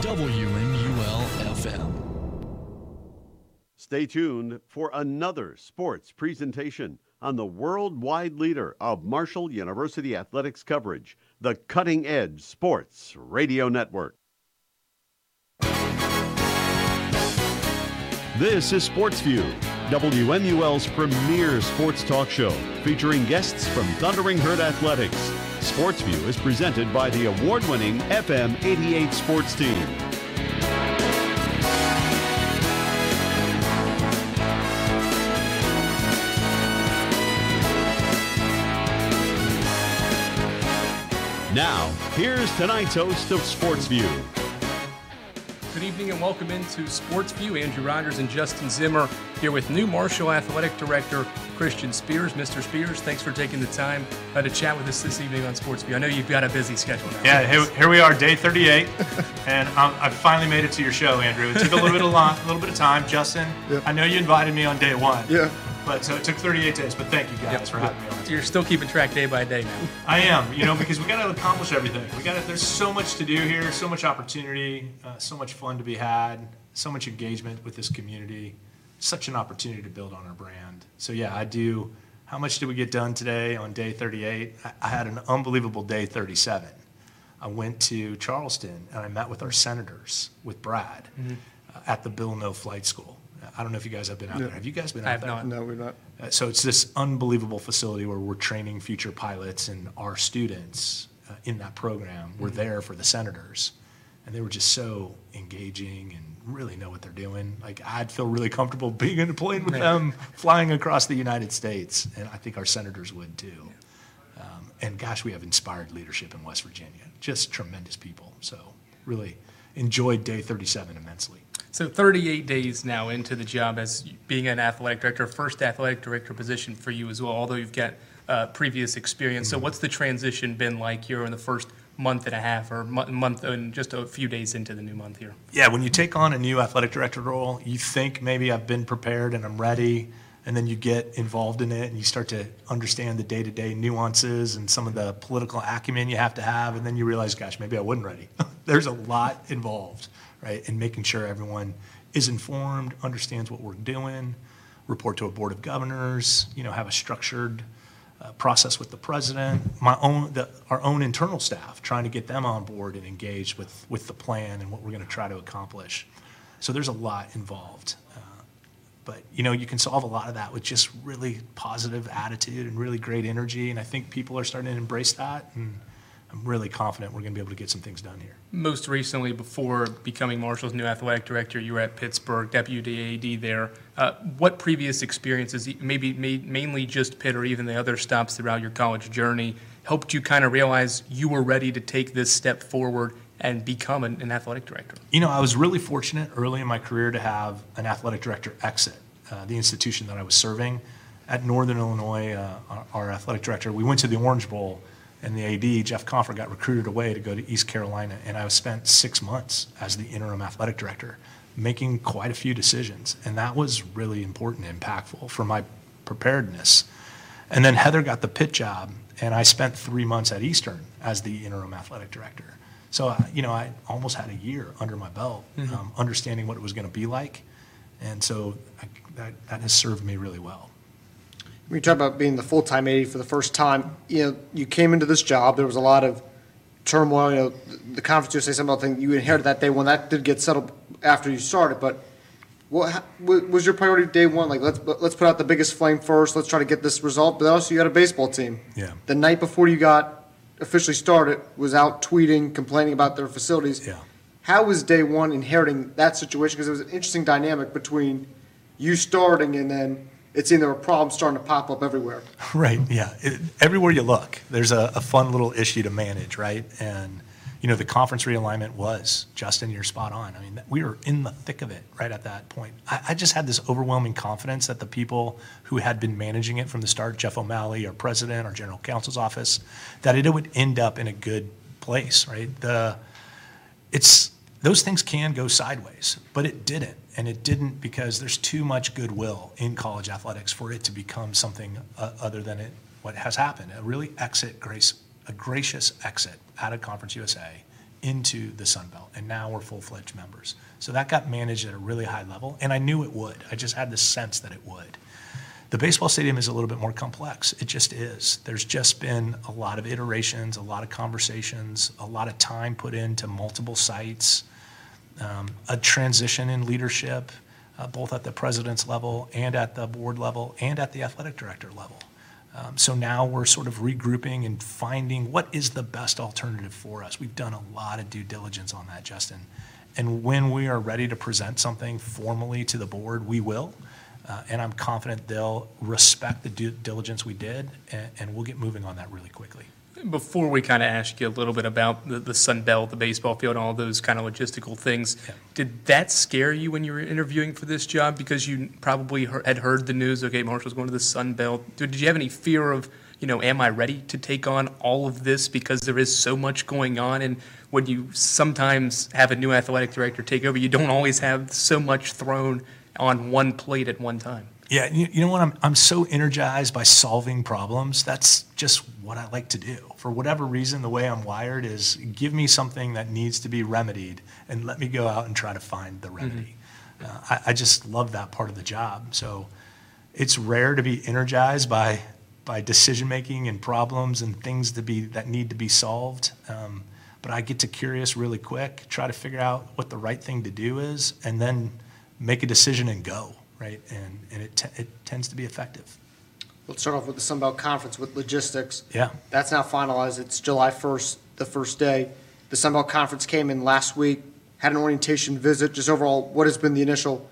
WMUL FM. Stay tuned for another sports presentation on the worldwide leader of Marshall University athletics coverage, the Cutting Edge Sports Radio Network. This is Sports View, WMUL's premier sports talk show, featuring guests from Thundering Herd Athletics. Sports View is presented by the award winning FM 88 sports team. Now, here's tonight's host of Sports View. Good evening and welcome into Sports View. Andrew Rogers and Justin Zimmer here with new Marshall Athletic Director Christian Spears. Mr. Spears, thanks for taking the time uh, to chat with us this evening on Sports View. I know you've got a busy schedule now. Yeah, here, here we are, day 38, and um, I finally made it to your show, Andrew. It took a little bit of long, a little bit of time, Justin. Yep. I know you invited me on day one. Yeah. But so it took 38 days. But thank you guys Yep. for having me on. You're still keeping track day by day now. I am, you know, because we got to accomplish everything. We got. There's so much to do here, so much opportunity, uh, so much fun to be had, so much engagement with this community, such an opportunity to build on our brand. So yeah, I do. How much did we get done today on day 38? I, I had an unbelievable day 37. I went to Charleston and I met with our senators, with Brad, uh, at the Bill Noe Flight School. I don't know if you guys have been out there. Have you guys been I out have there? not. No, we're not. Uh, So it's this unbelievable facility where we're training future pilots, and our students uh, in that program were there for the senators, and they were just so engaging and really know what they're doing. Like I'd feel really comfortable being in a plane with Yeah. them, flying across the United States, and I think our senators would too. Um, and gosh, we have inspired leadership in West Virginia, just tremendous people. So really enjoyed day 37 immensely. So 38 days now into the job as being an athletic director, first athletic director position for you as well, although you've got uh, previous experience. So what's the transition been like here in the first month and a half or mo- month and just a few days into the new month here? Yeah, when you take on a new athletic director role, you think maybe I've been prepared and I'm ready, and then you get involved in it and you start to understand the day to day nuances and some of the political acumen you have to have, and then you realize, gosh, maybe I wasn't ready. There's a lot involved, right, in making sure everyone is informed, understands what we're doing, report to a board of governors, you know, have a structured uh, process with the president, my own, the, our own internal staff, trying to get them on board and engaged with, with the plan and what we're going to try to accomplish. So there's a lot involved. Uh, but, you know, you can solve a lot of that with just really positive attitude and really great energy. And I think people are starting to embrace that. And I'm really confident we're going to be able to get some things done here. Most recently, before becoming Marshall's new athletic director, you were at Pittsburgh, deputy AD there. Uh, what previous experiences, maybe mainly just Pitt or even the other stops throughout your college journey, helped you kind of realize you were ready to take this step forward and become an, an athletic director? You know, I was really fortunate early in my career to have an athletic director exit uh, the institution that I was serving. At Northern Illinois, uh, our, our athletic director, we went to the Orange Bowl, and the AD, Jeff Compher, got recruited away to go to East Carolina. And I spent six months as the interim athletic director, making quite a few decisions. And that was really important and impactful for my preparedness. And then Heather got the Pitt job, and I spent three months at Eastern as the interim athletic director. So, uh, you know, I almost had a year under my belt, um, understanding what it was going to be like. And so I, that, that has served me really well. When you talk about being the full-time AD for the first time, you know, you came into this job, there was a lot of turmoil, you know, the conference USA something about thing, you inherited that day one, that did get settled after you started, but what, ha- wa- was your priority day one, like, let's, let's put out the biggest flame first, let's try to get this result, but also you had a baseball team. Yeah. The night before you got officially started, was out tweeting, complaining about their facilities. Yeah. How was day one inheriting that situation? Because it was an interesting dynamic between you starting and then it seemed there were problems starting to pop up everywhere. Right, yeah. It, everywhere you look, there's a, a fun little issue to manage, right? And, you know, the conference realignment was, Justin, you're spot on. I mean, we were in the thick of it right at that point. I, I just had this overwhelming confidence that the people who had been managing it from the start, Jeff O'Malley, our president, our general counsel's office, that it would end up in a good place, right? The, it's those things can go sideways, but it didn't. And it didn't because there's too much goodwill in college athletics for it to become something uh, other than it what has happened. A really exit grace, a gracious exit out of Conference USA into the Sun Belt, and now we're full-fledged members. So that got managed at a really high level, and I knew it would. I just had the sense that it would. The baseball stadium is a little bit more complex. It just is. There's just been a lot of iterations, a lot of conversations, a lot of time put into multiple sites, um, a transition in leadership, uh, both at the president's level and at the board level and at the athletic director level. Um, so now we're sort of regrouping and finding what is the best alternative for us. We've done a lot of due diligence on that, Justin. And when we are ready to present something formally to the board, we will. Uh, and I'm confident they'll respect the due diligence we did, and, and we'll get moving on that really quickly. Before we kind of ask you a little bit about the, the Sun Belt, the baseball field, all those kind of logistical things, Yeah. did that scare you when you were interviewing for this job? Because you probably had heard the news, okay, Marshall's going to the Sun Belt. Did did you have any fear of, you know, am I ready to take on all of this because there is so much going on? And when you sometimes have a new athletic director take over, you don't always have so much thrown on one plate at one time. Yeah, you, you know what? I'm, I'm so energized by solving problems. That's just what I like to do. For whatever reason, the way I'm wired is give me something that needs to be remedied and let me go out and try to find the remedy. Uh, I, I just love that part of the job. So it's rare to be energized by, by decision making and problems and things to be, that need to be solved. Um, but I get to curious really quick, try to figure out what the right thing to do is, and then make a decision and go, right? And, and it, te- it tends to be effective. Let's start off with the Sun Belt Conference with logistics. Yeah. That's now finalized. It's July 1st, the first day. The Sun Belt Conference came in last week, had an orientation visit. Just overall, what has been the initial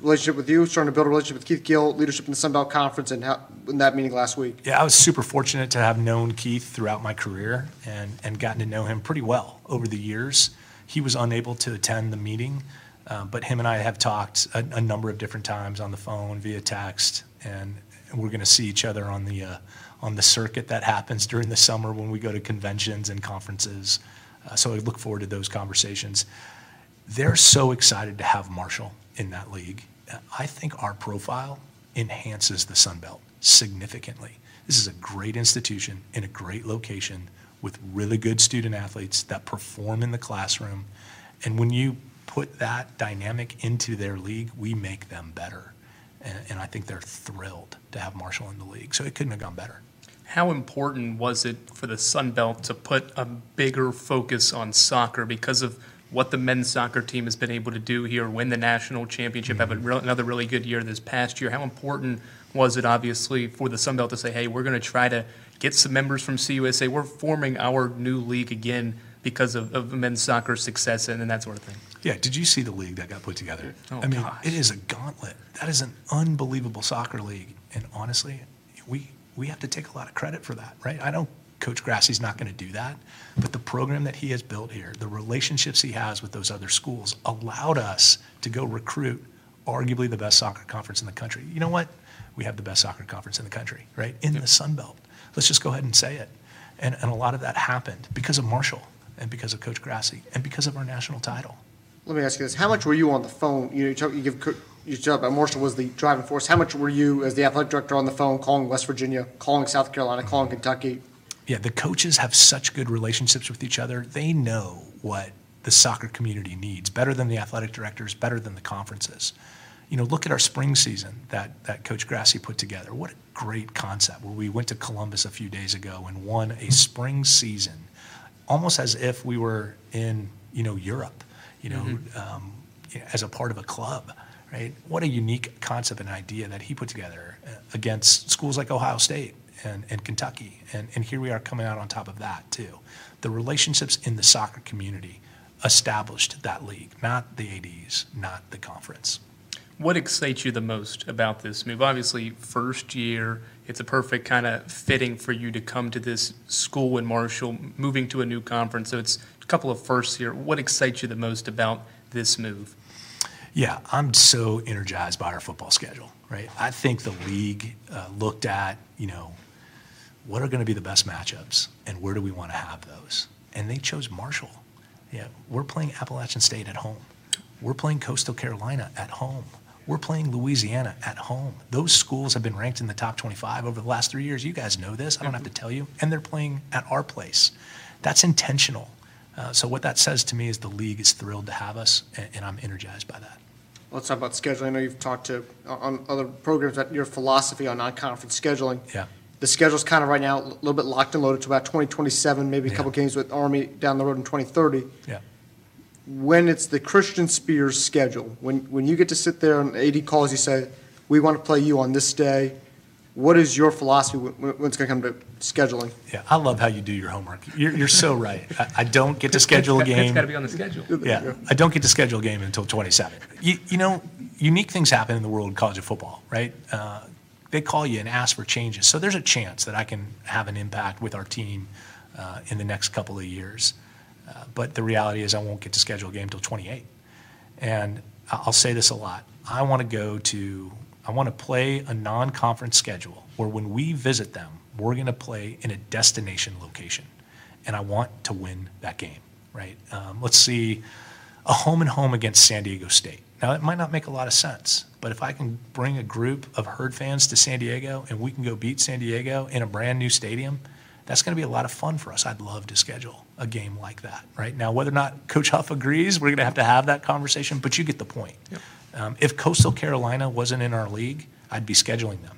relationship with you, starting to build a relationship with Keith Gill, leadership in the Sun Belt Conference, and how, in that meeting last week? Yeah, I was super fortunate to have known Keith throughout my career and, and gotten to know him pretty well over the years. He was unable to attend the meeting, uh, but him and I have talked a, a number of different times on the phone, via text, and we're going to see each other on the, uh, on the circuit that happens during the summer when we go to conventions and conferences. Uh, so I look forward to those conversations. They're so excited to have Marshall in that league. I think our profile enhances the Sun Belt significantly. This is a great institution in a great location with really good student athletes that perform in the classroom. And when you put that dynamic into their league, we make them better. And, and I think they're thrilled to have Marshall in the league. So it couldn't have gone better. How important was it for the Sun Belt to put a bigger focus on soccer because of what the men's soccer team has been able to do here, win the national championship, have a mm-hmm. real, another really good year this past year? How important was it, obviously, for the Sun Belt to say, hey, we're going to try to get some members from CUSA? We're forming our new league again because of, of men's soccer success and, and that sort of thing. Yeah, did you see the league that got put together? Oh, I mean, gosh. it is a gauntlet. That is an unbelievable soccer league. And honestly, we, we have to take a lot of credit for that, right? I don't, Coach Grassie's not going to do that. But the program that he has built here, the relationships he has with those other schools, allowed us to go recruit arguably the best soccer conference in the country. You know what? We have the best soccer conference in the country, right? In the Sun Belt. Let's just go ahead and say it. And, and a lot of that happened because of Marshall and because of Coach Grassie and because of our national title. Let me ask you this: How much were you on the phone? You know, you, talk, you give you talk about Marshall was the driving force. How much were you, as the athletic director, on the phone calling West Virginia, calling South Carolina, calling Kentucky? Yeah, the coaches have such good relationships with each other. They know what the soccer community needs better than the athletic directors, better than the conferences. You know, look at our spring season that, that Coach Grassie put together. What a great concept where we went to Columbus a few days ago and won a spring season, almost as if we were in, you know, Europe, you know, um, as a part of a club, right? What a unique concept and idea that he put together uh, against schools like Ohio State and, and Kentucky. And, and here we are coming out on top of that, too. The relationships in the soccer community established that league, not the ADs, not the conference. What excites you the most about this move? Obviously, first year, it's a perfect kind of fitting for you to come to this school in Marshall, moving to a new conference. So it's a couple of firsts here. What excites you the most about this move? Yeah, I'm so energized by our football schedule, right? I think the league uh, looked at, you know, what are going to be the best matchups and where do we want to have those? And they chose Marshall. Yeah, we're playing Appalachian State at home. We're playing Coastal Carolina at home. We're playing Louisiana at home. Those schools have been ranked in the top 25 over the last three years. You guys know this. I don't have to tell you. And they're playing at our place. That's intentional. Uh, so what that says to me is the league is thrilled to have us, and, and I'm energized by that. Let's talk about scheduling. I know you've talked to, on other programs, about your philosophy on non-conference scheduling. Yeah. The schedule's kind of right now a little bit locked and loaded to about 2027, maybe a couple games with Army down the road in 2030. Yeah. When it's the Christian Spears schedule, when, when you get to sit there and AD calls you, say, we want to play you on this day, what is your philosophy when, when it's going to come to scheduling? Yeah, I love how you do your homework. You're, you're so right. I, I don't get to schedule a Pitt's game. got to be on the schedule. Yeah, I don't get to schedule a game until 27. You, you know, unique things happen in the world of college of football, right? Uh, they call you and ask for changes. So there's a chance that I can have an impact with our team uh, in the next couple of years. Uh, but the reality is, I won't get to schedule a game until 28. And I'll say this a lot. I want to go to, I want to play a non conference schedule where when we visit them, we're going to play in a destination location. And I want to win that game, right? Um, let's see a home and home against San Diego State. Now, it might not make a lot of sense, but if I can bring a group of herd fans to San Diego and we can go beat San Diego in a brand new stadium, that's going to be a lot of fun for us. I'd love to schedule a game like that, right? Now, whether or not Coach Huff agrees, we're going to have to have that conversation, but you get the point. Um, if Coastal Carolina wasn't in our league, I'd be scheduling them.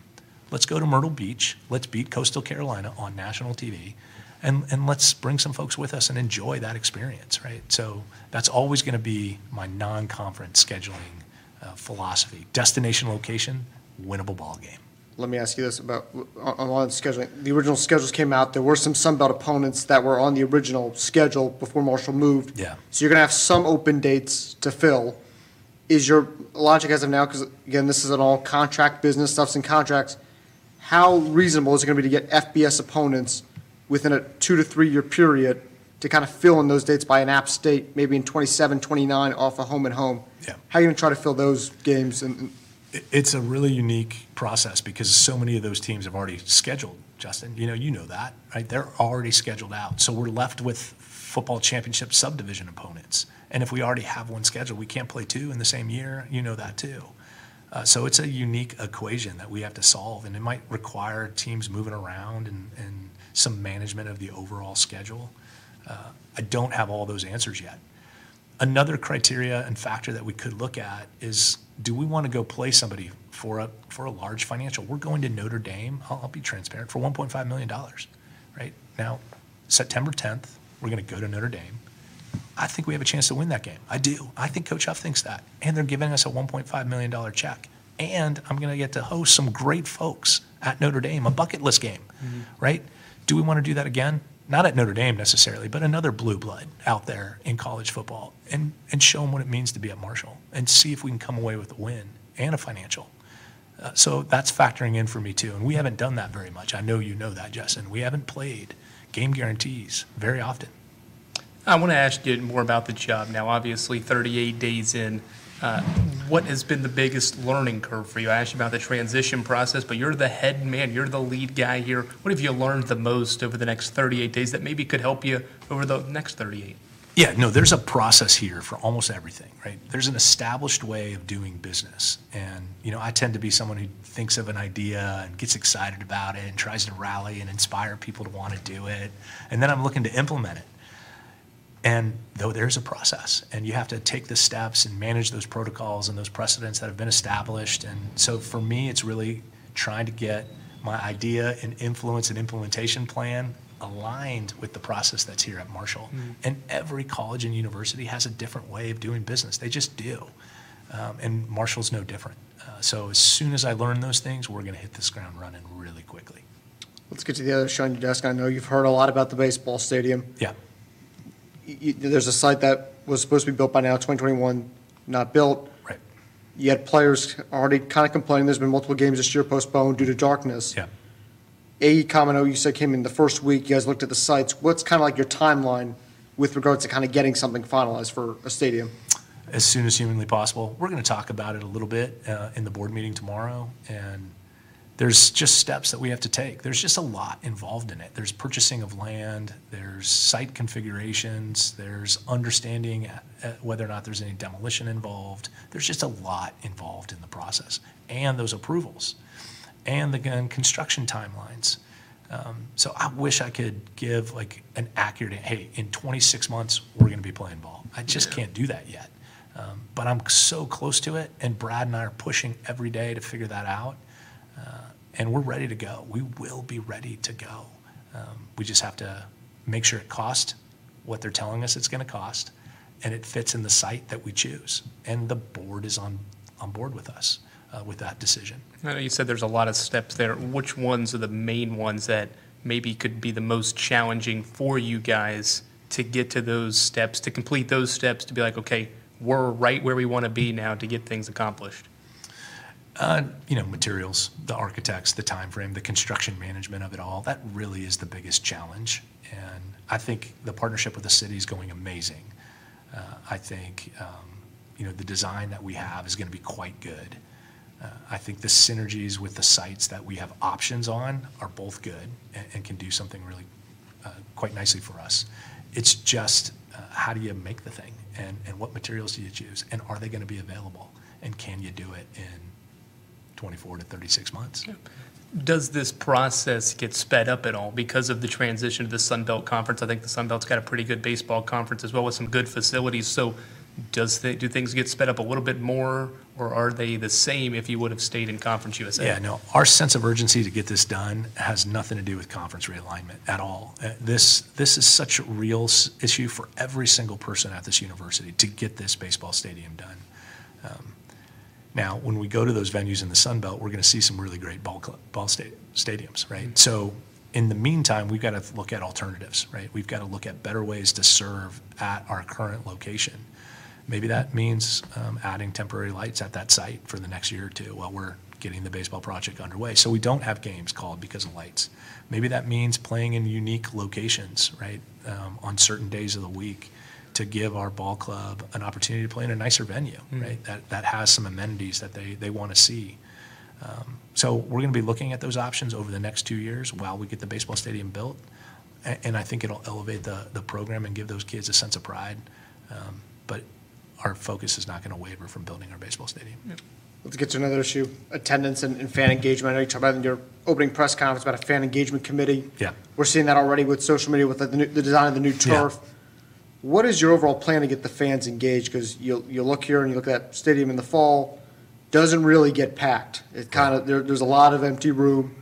Let's go to Myrtle Beach. Let's beat Coastal Carolina on national TV. And, and let's bring some folks with us and enjoy that experience, right? So that's always going to be my non conference scheduling uh, philosophy. Destination location, winnable ball game. Let me ask you this about, on, on the scheduling. The original schedules came out, there were some Sun Belt opponents that were on the original schedule before Marshall moved. Yeah. So you're going to have some open dates to fill. Is your logic as of now, because again, this is an all contract business, stuff's in contracts, how reasonable is it going to be to get FBS opponents within a two to three-year period to kind of fill in those dates by an app state, maybe in 27, 29, off a home and home? Yeah. How are you going to try to fill those games? It- It's a really unique process because so many of those teams have already scheduled, Justin. You know, you know that, right? They're already scheduled out. So we're left with football championship subdivision opponents. And if we already have one scheduled, we can't play two in the same year. You know that too. Uh, so it's a unique equation that we have to solve, and it might require teams moving around and, and some management of the overall schedule. Uh, I don't have all those answers yet. Another criteria and factor that we could look at is, do we want to go play somebody for a, for a large financial? We're going to Notre Dame, I'll, I'll be transparent, for $1.5 million, right? Now, September 10th, we're going to go to Notre Dame. I think we have a chance to win that game. I do. I think Coach Huff thinks that. And they're giving us a $1.5 million check. And I'm going to get to host some great folks at Notre Dame, a bucket list game, mm-hmm. right? Do we want to do that again? Not at Notre Dame necessarily, but another blue blood out there in college football and, and show them what it means to be at Marshall and see if we can come away with a win and a financial. Uh, so that's factoring in for me too. And we haven't done that very much. I know you know that, Justin. We haven't played game guarantees very often. I want to ask you more about the job now. Obviously, 38 days in. Uh, what has been the biggest learning curve for you? I asked you about the transition process, but you're the head man, you're the lead guy here. What have you learned the most over the next 38 days that maybe could help you over the next 38? Yeah, no, there's a process here for almost everything, right? There's an established way of doing business. And, you know, I tend to be someone who thinks of an idea and gets excited about it and tries to rally and inspire people to want to do it. And then I'm looking to implement it. And though there's a process, and you have to take the steps and manage those protocols and those precedents that have been established. And so for me, it's really trying to get my idea and influence and implementation plan aligned with the process that's here at Marshall. And every college and university has a different way of doing business. They just do. Um, and Marshall's no different. Uh, so as soon as I learn those things, we're going to hit this ground running really quickly. Let's get to the other issue on your desk. I know you've heard a lot about the baseball stadium. Yeah. Y- There's a site that was supposed to be built by now, 2021, not built. Right. Had players already kind of complaining, there's been multiple games this year postponed due to darkness. Yeah. AE Kamino, you said came in the first week, you guys looked at the sites. What's kind of like your timeline with regards to kind of getting something finalized for a stadium? as soon as humanly possible. We're going to talk about it a little bit uh, in the board meeting tomorrow, and there's just steps that we have to take. There's just a lot involved in it. There's purchasing of land, there's site configurations, there's understanding whether or not there's any demolition involved. There's just a lot involved in the process, and those approvals, and the construction timelines. Um, so I wish I could give like an accurate, hey, in 26 months, we're going to be playing ball. I just can't do that yet. Um, but I'm so close to it, and Brad and I are pushing every day to figure that out. Uh, and we're ready to go. We will be ready to go. Um, we just have to make sure it costs what they're telling us it's going to cost, and it fits in the site that we choose. And the board is on, on board with us uh, with that decision. I know you said there's a lot of steps there. Which ones are the main ones that maybe could be the most challenging for you guys to get to those steps, to complete those steps, to be like, okay, we're right where we want to be now to get things accomplished? Uh, you know, materials, the architects, the time frame, the construction management of it all. That really is the biggest challenge. And I think the partnership with the city is going amazing. Uh, I think, um, you know, the design that we have is going to be quite good. Uh, I think the synergies with the sites that we have options on are both good and, and can do something really uh, quite nicely for us. It's just uh, how do you make the thing and, and what materials do you choose and are they going to be available and can you do it in 24 to 36 months? Does this process get sped up at all because of the transition to the Sun Belt Conference? I think the Sun Belt's got a pretty good baseball conference as well with some good facilities. So does, do things get sped up a little bit more, or are they the same if you would have stayed in Conference USA? Yeah, no, our sense of urgency to get this done has nothing to do with conference realignment at all. Uh, This, this is such a real s- issue for every single person at this university to get this baseball stadium done. Um, Now, when we go to those venues in the Sun Belt, we're going to see some really great ball, cl- ball sta- stadiums, right? So in the meantime, we've got to look at alternatives, right? We've got to look at better ways to serve at our current location. Maybe that means um, adding temporary lights at that site for the next year or two while we're getting the baseball project underway. So we don't have games called because of lights. Maybe that means playing in unique locations, right, um, on certain days of the week to give our ball club an opportunity to play in a nicer venue, right, that, that has some amenities that they, they want to see. Um, So we're going to be looking at those options over the next two years while we get the baseball stadium built. A- And I think it'll elevate the, the program and give those kids a sense of pride. Um, But our focus is not going to waver from building our baseball stadium. Let's get to another issue, attendance and, and fan engagement. I know you talked about in your opening press conference about a fan engagement committee. Yeah. We're seeing that already with social media, with the, new- the design of the new Yeah. What is your overall plan to get the fans engaged? Because you, you look here and you look at that stadium in the fall, doesn't really get packed. It kind of, there, there's a lot of empty room.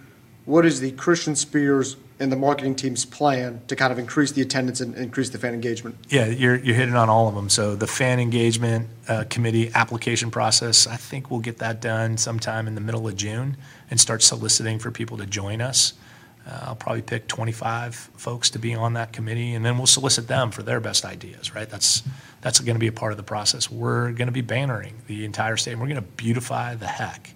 What is the Christian Spears and the marketing team's plan to kind of increase the attendance and increase the fan engagement? Yeah, you're, you're hitting on all of them. So the fan engagement uh, committee application process, I think we'll get that done sometime in the middle of June and start soliciting for people to join us. Uh, I'll probably pick 25 folks to be on that committee, and then we'll solicit them for their best ideas, right? That's, that's going to be a part of the process. We're going to be bannering the entire state. and We're going to beautify the heck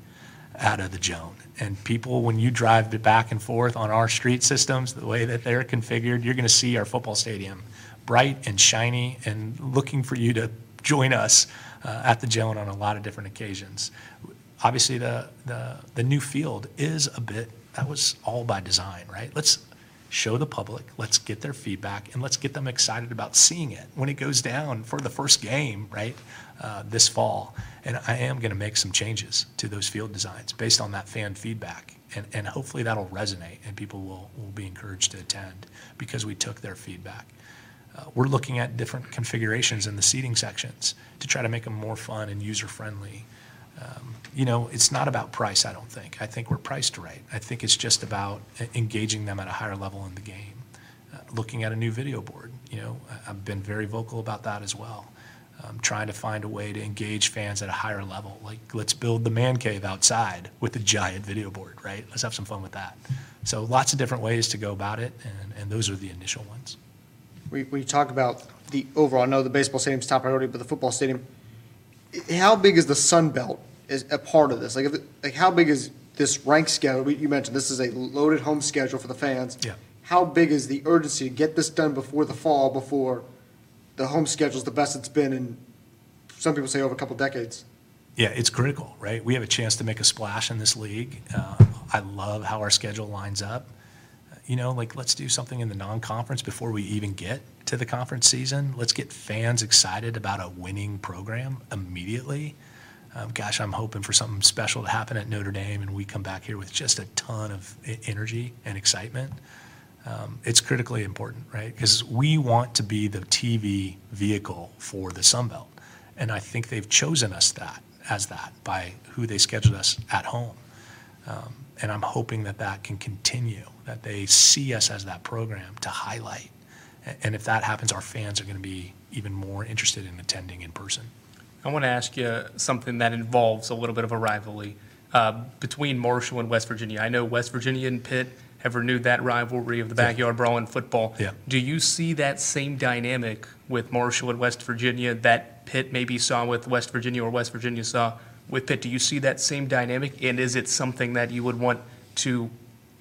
out of the Joan. And people, when you drive back and forth on our street systems, the way that they're configured, you're going to see our football stadium bright and shiny and looking for you to join us uh, at the Joan on a lot of different occasions. Obviously, the, the, the new field is a bit, that was all by design, right? Let's show the public, let's get their feedback, and let's get them excited about seeing it when it goes down for the first game, right, uh, this fall. And I am going to make some changes to those field designs based on that fan feedback. And, and hopefully that'll resonate and people will, will be encouraged to attend because we took their feedback. Uh, we're looking at different configurations in the seating sections to try to make them more fun and user-friendly. Um, You know, it's not about price, I don't think. I think we're priced right. I think it's just about engaging them at a higher level in the game. Uh, Looking at a new video board, you know, I've been very vocal about that as well. Um, Trying to find a way to engage fans at a higher level. Like, let's build the man cave outside with a giant video board, right? Let's have some fun with that. So lots of different ways to go about it, and, and those are the initial ones. We, we talk about the overall, I know the baseball stadium's top priority, but the football stadium, how big is the Sun Belt is a part of this? Like, if, like, how big is this rank schedule? You mentioned this is a loaded home schedule for the fans. Yeah. How big is the urgency to get this done before the fall, before the home schedule is the best it's been in, some people say over a couple decades? Yeah, it's critical, right? We have a chance to make a splash in this league. Uh, I love how our schedule lines up. You know, like, let's do something in the non-conference before we even get to the conference season. Let's get fans excited about a winning program immediately. Um, gosh, I'm hoping for something special to happen at Notre Dame, and we come back here with just a ton of energy and excitement. Um, it's critically important, right? Because we want to be the TV vehicle for the Sun Belt, and I think they've chosen us that as that by who they scheduled us at home. Um, and I'm hoping that that can continue, that they see us as that program to highlight. And if that happens, our fans are going to be even more interested in attending in person. I want to ask you something that involves a little bit of a rivalry uh, between Marshall and West Virginia. I know West Virginia and Pitt have renewed that rivalry of the backyard brawl in football. Yeah. Do you see that same dynamic with Marshall and West Virginia that Pitt maybe saw with West Virginia or West Virginia saw with Pitt? Do you see that same dynamic? And is it something that you would want to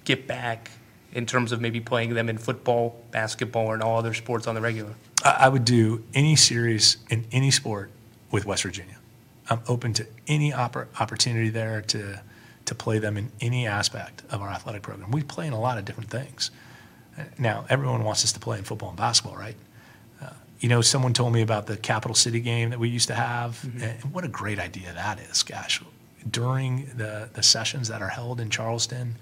get back in terms of maybe playing them in football, basketball, and all other sports on the regular? I, I would do any series in any sport with West Virginia. I'm open to any oppor- opportunity there to, to play them in any aspect of our athletic program. We play in a lot of different things. Now, everyone wants us to play in football and basketball, right? Uh, You know, someone told me about the Capital City game that we used to have, and what a great idea that is, gosh. During the, the sessions that are held in Charleston,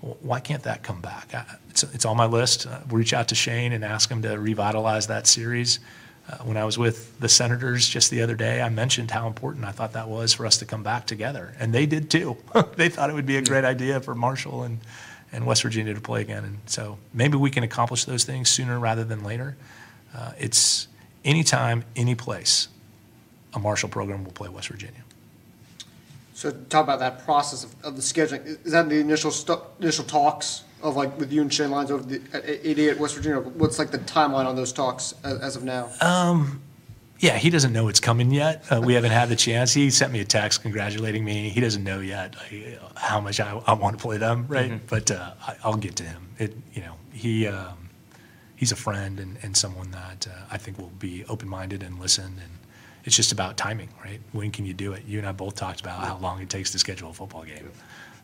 why can't that come back? I- It's, it's on my list. Uh, Reach out to Shane and ask him to revitalize that series. Uh, When I was with the Senators just the other day, I mentioned how important I thought that was for us to come back together, and they did too. They thought it would be a great idea for Marshall and, and West Virginia to play again. And so maybe we can accomplish those things sooner rather than later. Uh, It's anytime, any place, a Marshall program will play West Virginia. So talk about that process of, of the scheduling. Is is that the initial stu- initial talks of like with you and Shane Lyons over the at eighty eight West Virginia? What's like the timeline on those talks as, as of now? Yeah, he doesn't know it's coming yet. Uh, we haven't had the chance. He sent me a text congratulating me. He doesn't know yet like, how much I, I want to play them, right? But uh, I, I'll get to him. It, you know, he um, he's a friend and, and someone that uh, I think will be open minded and listen. And it's just about timing, right? When can you do it? You and I both talked about how long it takes to schedule a football game.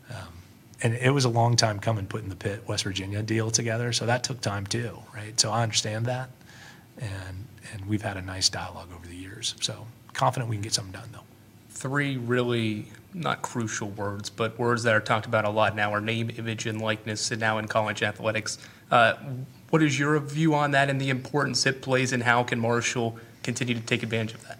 Um, and it was a long time coming putting the Pitt West Virginia deal together, so that took time too, right? So I understand that, and and we've had a nice dialogue over the years. So confident we can get something done though. three really not crucial words, but words that are talked about a lot now are name, image, and likeness, and now in college athletics. Uh, what is your view on that and the importance it plays, and how can Marshall continue to take advantage of that?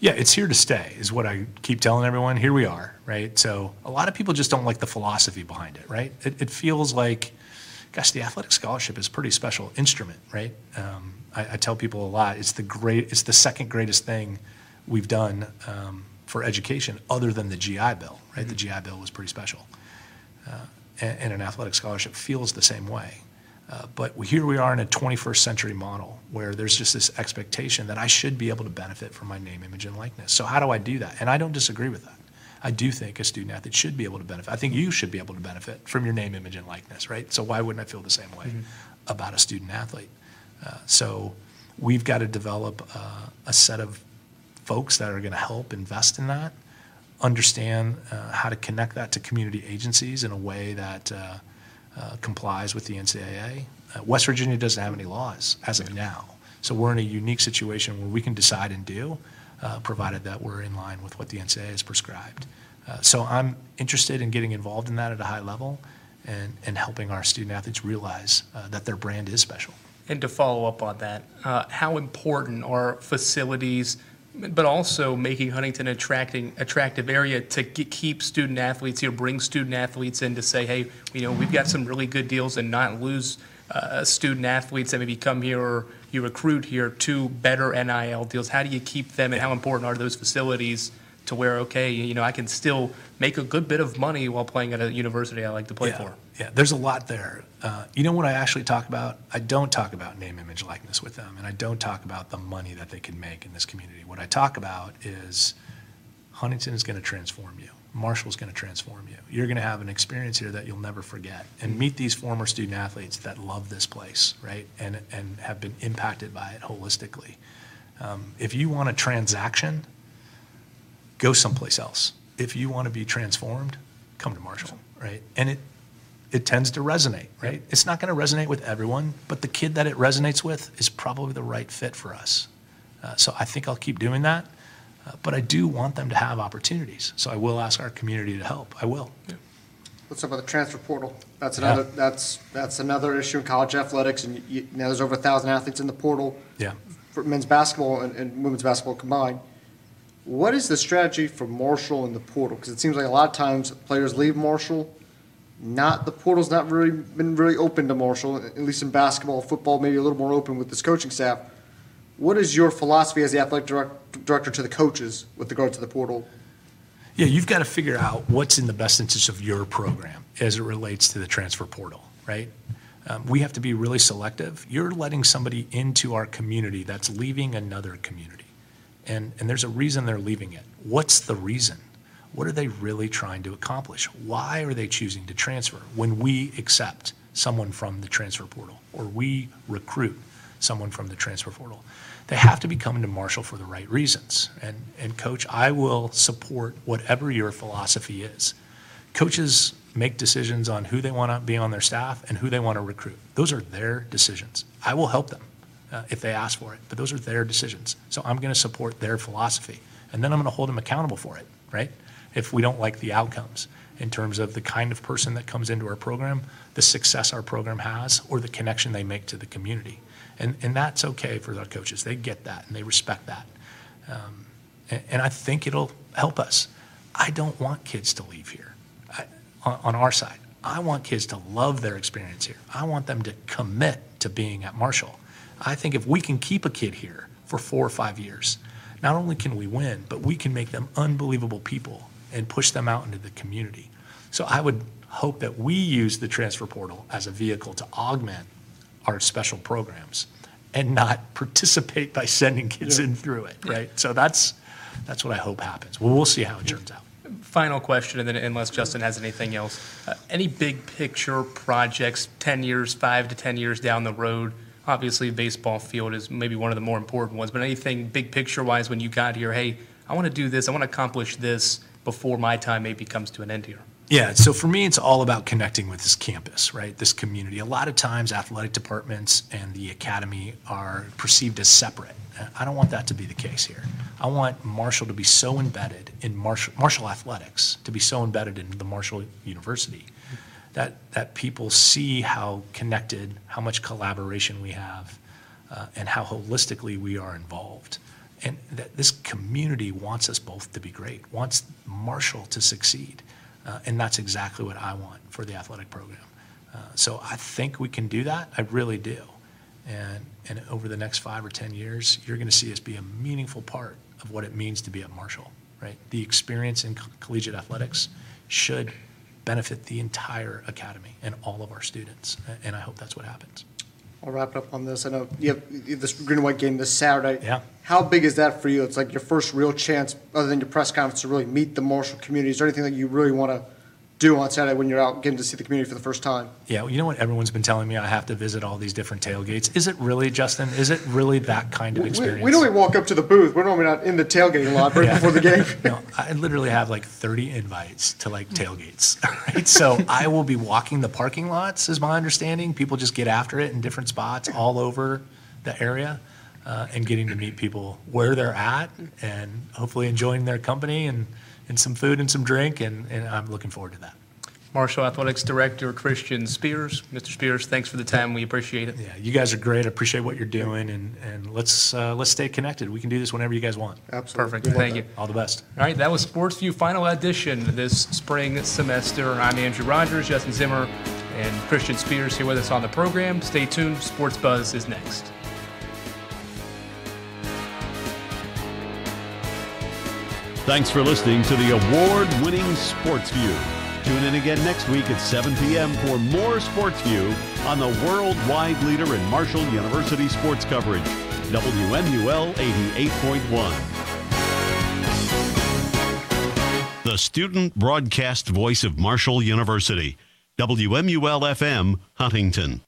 Yeah, it's here to stay, is what I keep telling everyone. Here we are, right? So a lot of people just don't like the philosophy behind it, right? It, it feels like, gosh, the athletic scholarship is a pretty special instrument, right? Um, I, I tell people a lot, it's the great, it's the second greatest thing we've done um, for education, other than the GI Bill, right? The GI Bill was pretty special, uh, and, and an athletic scholarship feels the same way. Uh, but here we are in a 21st century model where there's just this expectation that I should be able to benefit from my name, image, and likeness. So how do I do that? And I don't disagree with that. I do think a student athlete should be able to benefit. I think you should be able to benefit from your name, image, and likeness, right? So why wouldn't I feel the same way about a student athlete? Uh, so we've got to develop uh, a set of folks that are going to help invest in that, understand uh, how to connect that to community agencies in a way that uh, complies with the NCAA. Uh, West Virginia doesn't have any laws as of now, so we're in a unique situation where we can decide and do, uh, provided that we're in line with what the NCAA has prescribed. Uh, so I'm interested in getting involved in that at a high level and, and helping our student athletes realize uh, that their brand is special. And to follow up on that, uh, how important are facilities, but also making Huntington an attracting attractive area to ge- keep student athletes here, bring student athletes in to say, hey, you know, we've got some really good deals, and not lose uh, student athletes that maybe come here or you recruit here to better NIL deals. How do you keep them, and how important are those facilities to where okay, you know, I can still make a good bit of money while playing at a university I like to play yeah, for? Yeah, there's a lot there. Uh, you know what I actually talk about? I don't talk about name, image, likeness with them, and I don't talk about the money that they can make in this community. What I talk about is Huntington is going to transform you. Marshall's going to transform you. You're going to have an experience here that you'll never forget, and meet these former student athletes that love this place, right, and and have been impacted by it holistically. Um, if you want a transaction, go someplace else. If you want to be transformed, come to Marshall, right? And it it tends to resonate, right? It's not going to resonate with everyone, but the kid that it resonates with is probably the right fit for us. Uh, so I think I'll keep doing that. Uh, but I do want them to have opportunities. So I will ask our community to help. I will. Let's talk about the transfer portal. That's Yeah. another, that's, that's another issue in college athletics, and you, now there's over a thousand athletes in the portal Yeah. for men's basketball and, and women's basketball combined. What is the strategy for Marshall in the portal? Because it seems like a lot of times players leave Marshall, not, the portal's not really, been really open to Marshall, at least in basketball, football, maybe a little more open with this coaching staff. What is your philosophy as the athletic direct, director to the coaches with regard to the portal? Yeah, you've got to figure out what's in the best interest of your program as it relates to the transfer portal, right? Um, we have to be really selective. You're letting somebody into our community that's leaving another community. And, and there's a reason they're leaving it. What's the reason? What are they really trying to accomplish? Why are they choosing to transfer when we accept someone from the transfer portal or we recruit someone from the transfer portal? They have to be coming to Marshall for the right reasons. And, and coach, I will support whatever your philosophy is. Coaches make decisions on who they want to be on their staff and who they want to recruit. Those are their decisions. I will help them uh, if they ask for it, but those are their decisions. So I'm going to support their philosophy. And then I'm going to hold them accountable for it, right? If we don't like the outcomes in terms of the kind of person that comes into our program, the success our program has, or the connection they make to the community. And, and that's okay for our coaches. They get that and they respect that. Um, and, and I think it'll help us. I don't want kids to leave here I, on, on our side. I want kids to love their experience here. I want them to commit to being at Marshall. I think if we can keep a kid here for four or five years, not only can we win, but we can make them unbelievable people and push them out into the community. So I would hope that we use the transfer portal as a vehicle to augment our special programs and not participate by sending kids in through it, right? So that's, that's what I hope happens. Well, we'll see how it turns out. Final question, and then unless Justin has anything else, uh, any big picture projects, 10 years, five to 10 years down the road? Obviously, baseball field is maybe one of the more important ones, but anything big picture wise when you got here, hey, I want to do this, I want to accomplish this before my time maybe comes to an end here? Yeah, so for me, it's all about connecting with this campus, right? This community. A lot of times, athletic departments and the academy are perceived as separate. I don't want that to be the case here. I want Marshall to be so embedded in Marshall, Marshall athletics, to be so embedded in the Marshall University, that, that people see how connected, how much collaboration we have, uh, and how holistically we are involved. And that this community wants us both to be great, wants Marshall to succeed. Uh, and that's exactly what I want for the athletic program. Uh, so I think we can do that. I really do. And, and over the next five or 10 years, you're going to see us be a meaningful part of what it means to be at Marshall, right? The experience in co- collegiate athletics should benefit the entire academy and all of our students. And I hope that's what happens. I'll wrap it up on this. I know you have you have this green and white game this Saturday. Yeah. How big is that for you? It's like your first real chance, other than your press conference, to really meet the Marshall community. Is there anything that you really want to do on Saturday when you're out getting to see the community for the first time? Yeah, well, you know what everyone's been telling me? I have to visit all these different tailgates. Is it really, Justin? Is it really that kind of experience? We, we normally walk up to the booth. We're normally not in the tailgating lot right Yeah. before the game. No, I literally have like 30 invites to like tailgates, right? So I will be walking the parking lots, is my understanding. People just get after it in different spots all over the area uh, and getting to meet people where they're at and hopefully enjoying their company and, and some food and some drink. And, and I'm looking forward to that. Marshall Athletics Director Christian Spears. Mr. Spears, thanks for the time. We appreciate it. Yeah, you guys are great. I appreciate what you're doing and, and let's, uh, let's stay connected. We can do this whenever you guys want. Absolutely. Perfect. Good. Thank you. All the best. All right, that was Sports View final edition this spring semester. I'm Andrew Rogers, Justin Zimmer, and Christian Spears here with us on the program. Stay tuned. Sports Buzz is next. Thanks for listening to the award winning Sports View. Tune in again next week at 7 p.m. for more Sports View on the worldwide leader in Marshall University sports coverage, WMUL 88.1. The student broadcast voice of Marshall University, WMUL FM, Huntington.